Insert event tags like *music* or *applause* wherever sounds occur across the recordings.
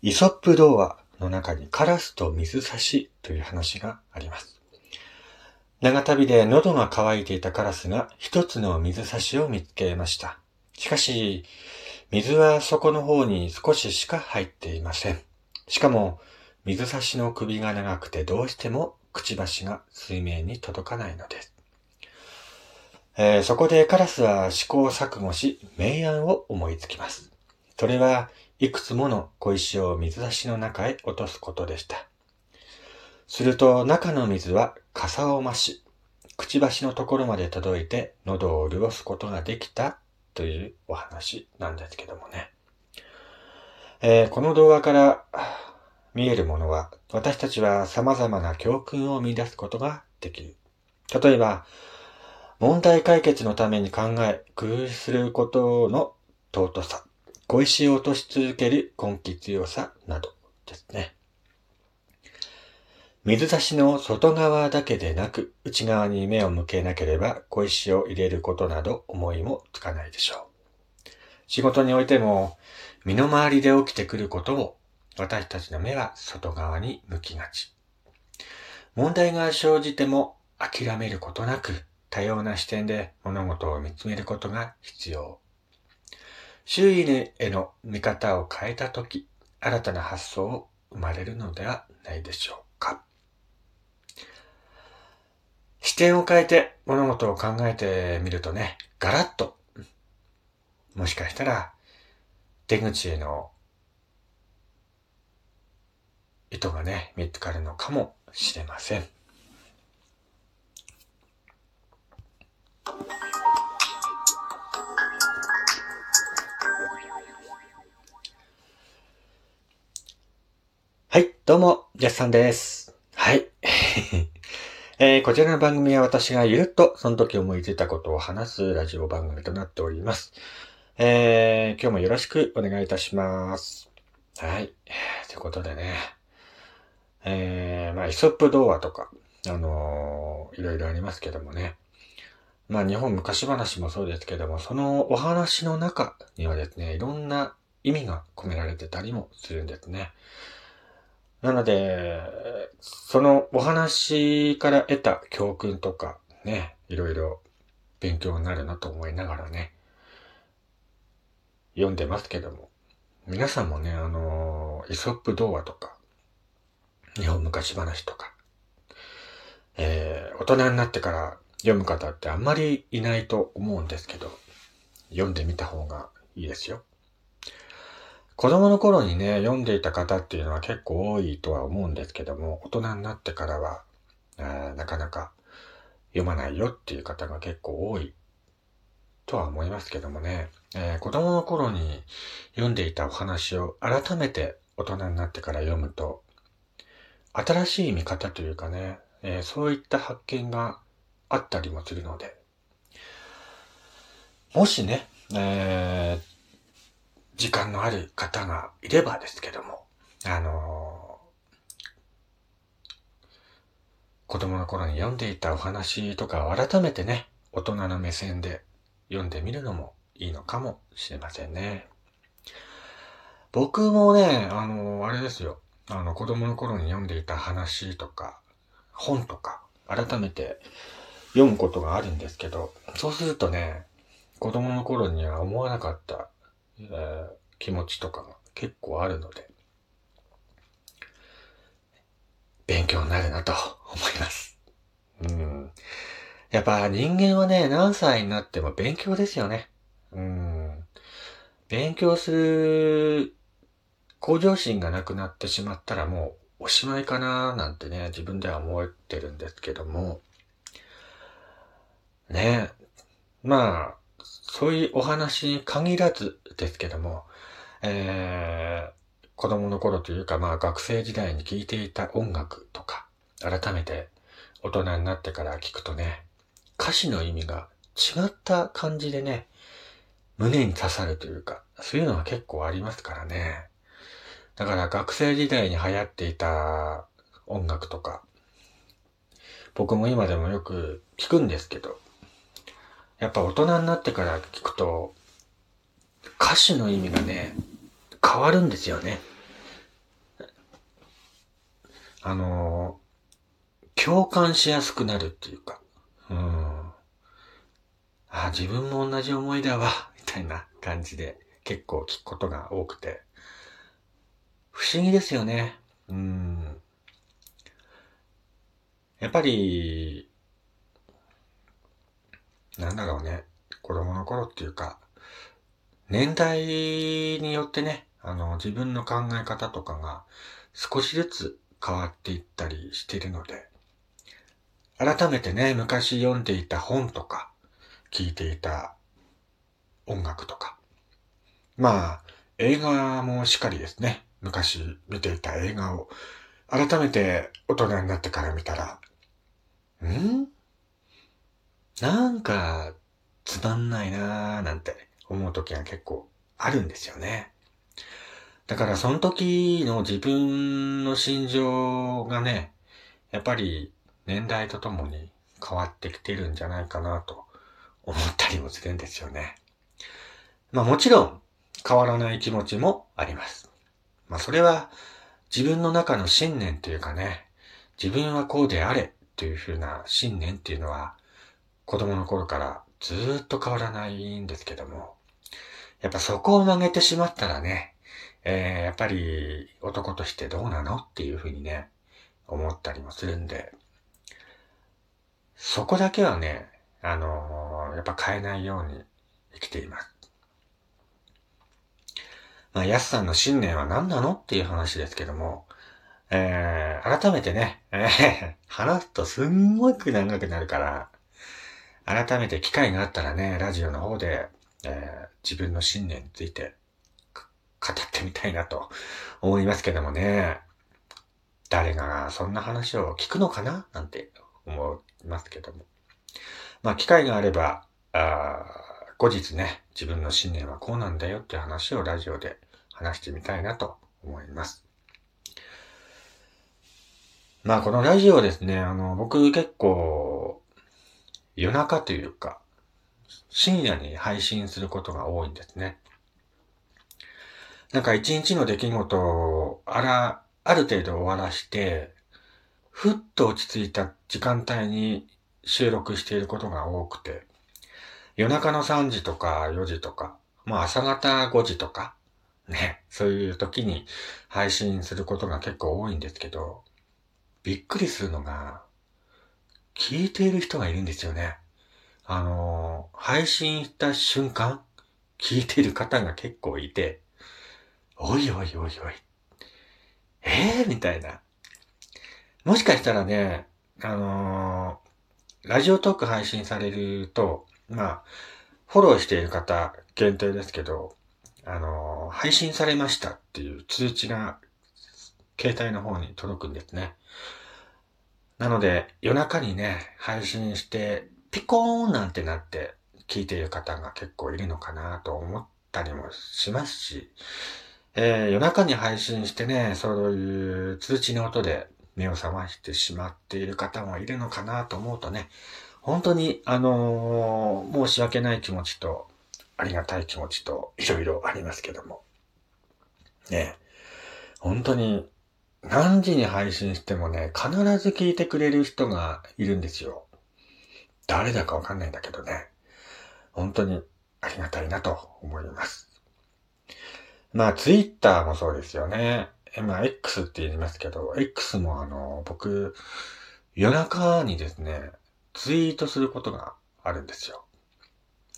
イソップ童話の中にカラスと水差しという話があります。長旅で喉が渇いていたカラスが一つの水差しを見つけました。しかし、水は底の方に少ししか入っていません。しかも、水差しの首が長くてどうしてもくちばしが水面に届かないのです。えー、そこでカラスは試行錯誤し、明暗を思いつきます。それはいくつもの小石を水出しの中へ落とすことでした。すると中の水は傘を増し、くちばしのところまで届いて喉を潤すことができたというお話なんですけどもね。えー、この動画から見えるものは私たちは様々な教訓を見出すことができる。例えば、問題解決のために考え、工夫することの尊さ、小石を落とし続ける根気強さなどですね。水差しの外側だけでなく、内側に目を向けなければ小石を入れることなど思いもつかないでしょう。仕事においても、身の回りで起きてくることを私たちの目は外側に向きがち。問題が生じても諦めることなく、多様な視点で物事を見つめることが必要。周囲への見方を変えたとき、新たな発想を生まれるのではないでしょうか。視点を変えて物事を考えてみるとね、ガラッと、もしかしたら出口への意図がね、見つかるのかもしれません。はい、どうも、ジャスさんです。はい。*laughs* えー、こちらの番組は私がゆるっとその時思いついたことを話すラジオ番組となっております。えー、今日もよろしくお願いいたします。はい。ということでね。えー、まあ、イソップ童話とか、あのー、いろいろありますけどもね。まあ、日本昔話もそうですけども、そのお話の中にはですね、いろんな意味が込められてたりもするんですね。なので、そのお話から得た教訓とかね、いろいろ勉強になるなと思いながらね、読んでますけども、皆さんもね、あの、イソップ童話とか、日本昔話とか、えー、大人になってから読む方ってあんまりいないと思うんですけど、読んでみた方がいいですよ。子供の頃にね、読んでいた方っていうのは結構多いとは思うんですけども、大人になってからは、なかなか読まないよっていう方が結構多いとは思いますけどもね、えー、子供の頃に読んでいたお話を改めて大人になってから読むと、新しい見方というかね、えー、そういった発見があったりもするので、もしね、えー、時間のある方がいればですけども、あのー、子供の頃に読んでいたお話とかを改めてね、大人の目線で読んでみるのもいいのかもしれませんね。僕もね、あのー、あれですよ。あの、子供の頃に読んでいた話とか、本とか、改めて読むことがあるんですけど、そうするとね、子供の頃には思わなかったえー、気持ちとかが結構あるので、勉強になるなと思います。うん。やっぱ人間はね、何歳になっても勉強ですよね。うん。勉強する向上心がなくなってしまったらもうおしまいかななんてね、自分では思ってるんですけども、ねまあ、そういうお話に限らずですけども、えー、子供の頃というかまあ学生時代に聴いていた音楽とか、改めて大人になってから聞くとね、歌詞の意味が違った感じでね、胸に刺さるというか、そういうのは結構ありますからね。だから学生時代に流行っていた音楽とか、僕も今でもよく聞くんですけど、やっぱ大人になってから聞くと、歌詞の意味がね、変わるんですよね。あの、共感しやすくなるっていうか、うん。あ、自分も同じ思いだわ、みたいな感じで結構聞くことが多くて、不思議ですよね。うん。やっぱり、なんだろうね。子供の頃っていうか、年代によってね、あの、自分の考え方とかが少しずつ変わっていったりしているので、改めてね、昔読んでいた本とか、聴いていた音楽とか、まあ、映画もしっかりですね。昔見ていた映画を改めて大人になってから見たら、ん？なんかつまんないなーなんて思う時が結構あるんですよね。だからその時の自分の心情がね、やっぱり年代とともに変わってきてるんじゃないかなと思ったりもするんですよね。まあもちろん変わらない気持ちもあります。まあそれは自分の中の信念というかね、自分はこうであれというふうな信念っていうのは子供の頃からずっと変わらないんですけども、やっぱそこを曲げてしまったらね、えー、やっぱり男としてどうなのっていうふうにね、思ったりもするんで、そこだけはね、あのー、やっぱ変えないように生きています。まあ、ヤスさんの信念は何なのっていう話ですけども、えー、改めてね、えー、話すとすんごく長くなるから、改めて機会があったらね、ラジオの方で、えー、自分の信念について語ってみたいなと思いますけどもね、誰がそんな話を聞くのかな？なんて思いますけども。まあ、機会があれば、あ後日ね、自分の信念はこうなんだよって話をラジオで話してみたいなと思います。まあこのラジオですね、あの、僕結構夜中というか、深夜に配信することが多いんですね。なんか一日の出来事をあら、ある程度終わらして、ふっと落ち着いた時間帯に収録していることが多くて、夜中の3時とか4時とか、まあ朝方5時とか、ね、そういう時に配信することが結構多いんですけど、びっくりするのが、聞いている人がいるんですよね。あの、配信した瞬間、聞いている方が結構いて、おいおいおいおい、ええー、みたいな。もしかしたらね、あのー、ラジオトーク配信されると、まあ、フォローしている方限定ですけど、あの、配信されましたっていう通知が携帯の方に届くんですね。なので、夜中にね、配信して、ピコーンなんてなって聞いている方が結構いるのかなと思ったりもしますし、えー、夜中に配信してね、そういう通知の音で目を覚ましてしまっている方もいるのかなと思うとね、本当に、あのー、申し訳ない気持ちと、ありがたい気持ちと、いろいろありますけども。ね本当に、何時に配信してもね、必ず聞いてくれる人がいるんですよ。誰だかわかんないんだけどね。本当にありがたいなと思います。まあ、ツイッターもそうですよね。まあ、X って言いますけど、X もあの、僕、夜中にですね、ツイートすることがあるんですよ。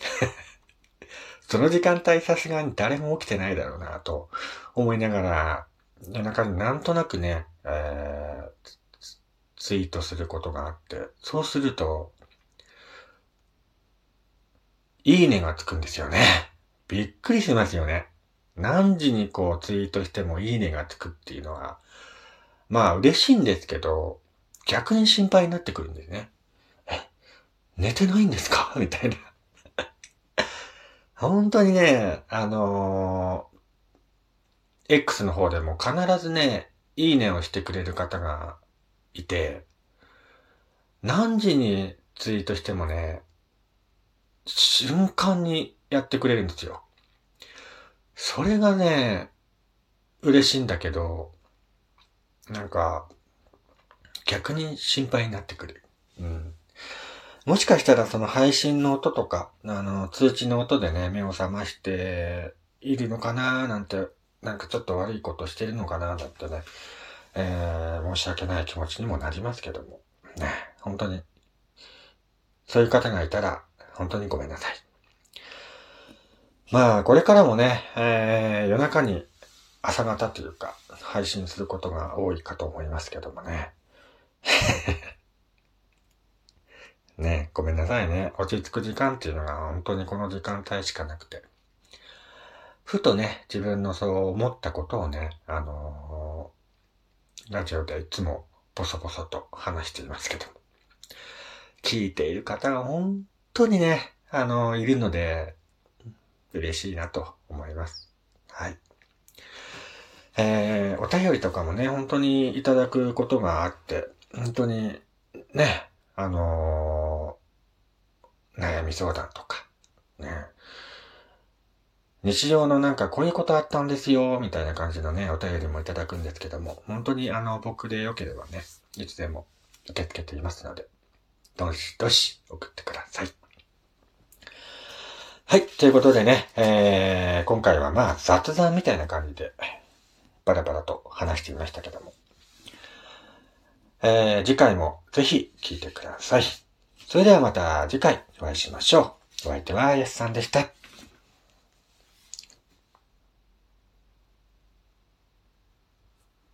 *laughs* その時間帯さすがに誰も起きてないだろうなと思いながら、夜中になんとなくね、えー、ツイートすることがあって、そうすると、いいねがつくんですよね。*laughs* びっくりしますよね。何時にこうツイートしてもいいねがつくっていうのは、まあ嬉しいんですけど、逆に心配になってくるんですね。え寝てないんですか？みたいな *laughs* 本当にね、あの、X の方でも必ずね、いいねをしてくれる方がいて、何時にツイートしてもね、瞬間にやってくれるんですよ。それがね、嬉しいんだけど、なんか、逆に心配になってくる。うん。もしかしたらその配信の音とか、あの、通知の音でね、目を覚ましているのかななんて、なんかちょっと悪いことしてるのかななんてね、えー、申し訳ない気持ちにもなりますけども。ね、本当に。そういう方がいたら、本当にごめんなさい。まあ、これからもね、えー、夜中に朝方というか、配信することが多いかと思いますけどもね。*laughs* ね、ごめんなさいね。落ち着く時間っていうのが本当にこの時間帯しかなくて。ふとね、自分のそう思ったことをね、あのー、ラジオでいつもボソボソと話していますけど。聞いている方が本当にね、あのー、いるので、嬉しいなと思います。はい。えー、お便りとかもね、本当にいただくことがあって、本当にね、あのー、悩み相談とか、ね。日常のなんかこういうことあったんですよ、みたいな感じのね、お便りもいただくんですけども、本当にあの、僕でよければね、いつでも受け付けていますので、どしどし送ってください。はい。ということでね、えー、今回はまあ雑談みたいな感じで、バラバラと話してみましたけども。えー、次回もぜひ聞いてください。それではまた次回お会いしましょう。お相手はやすさんでした。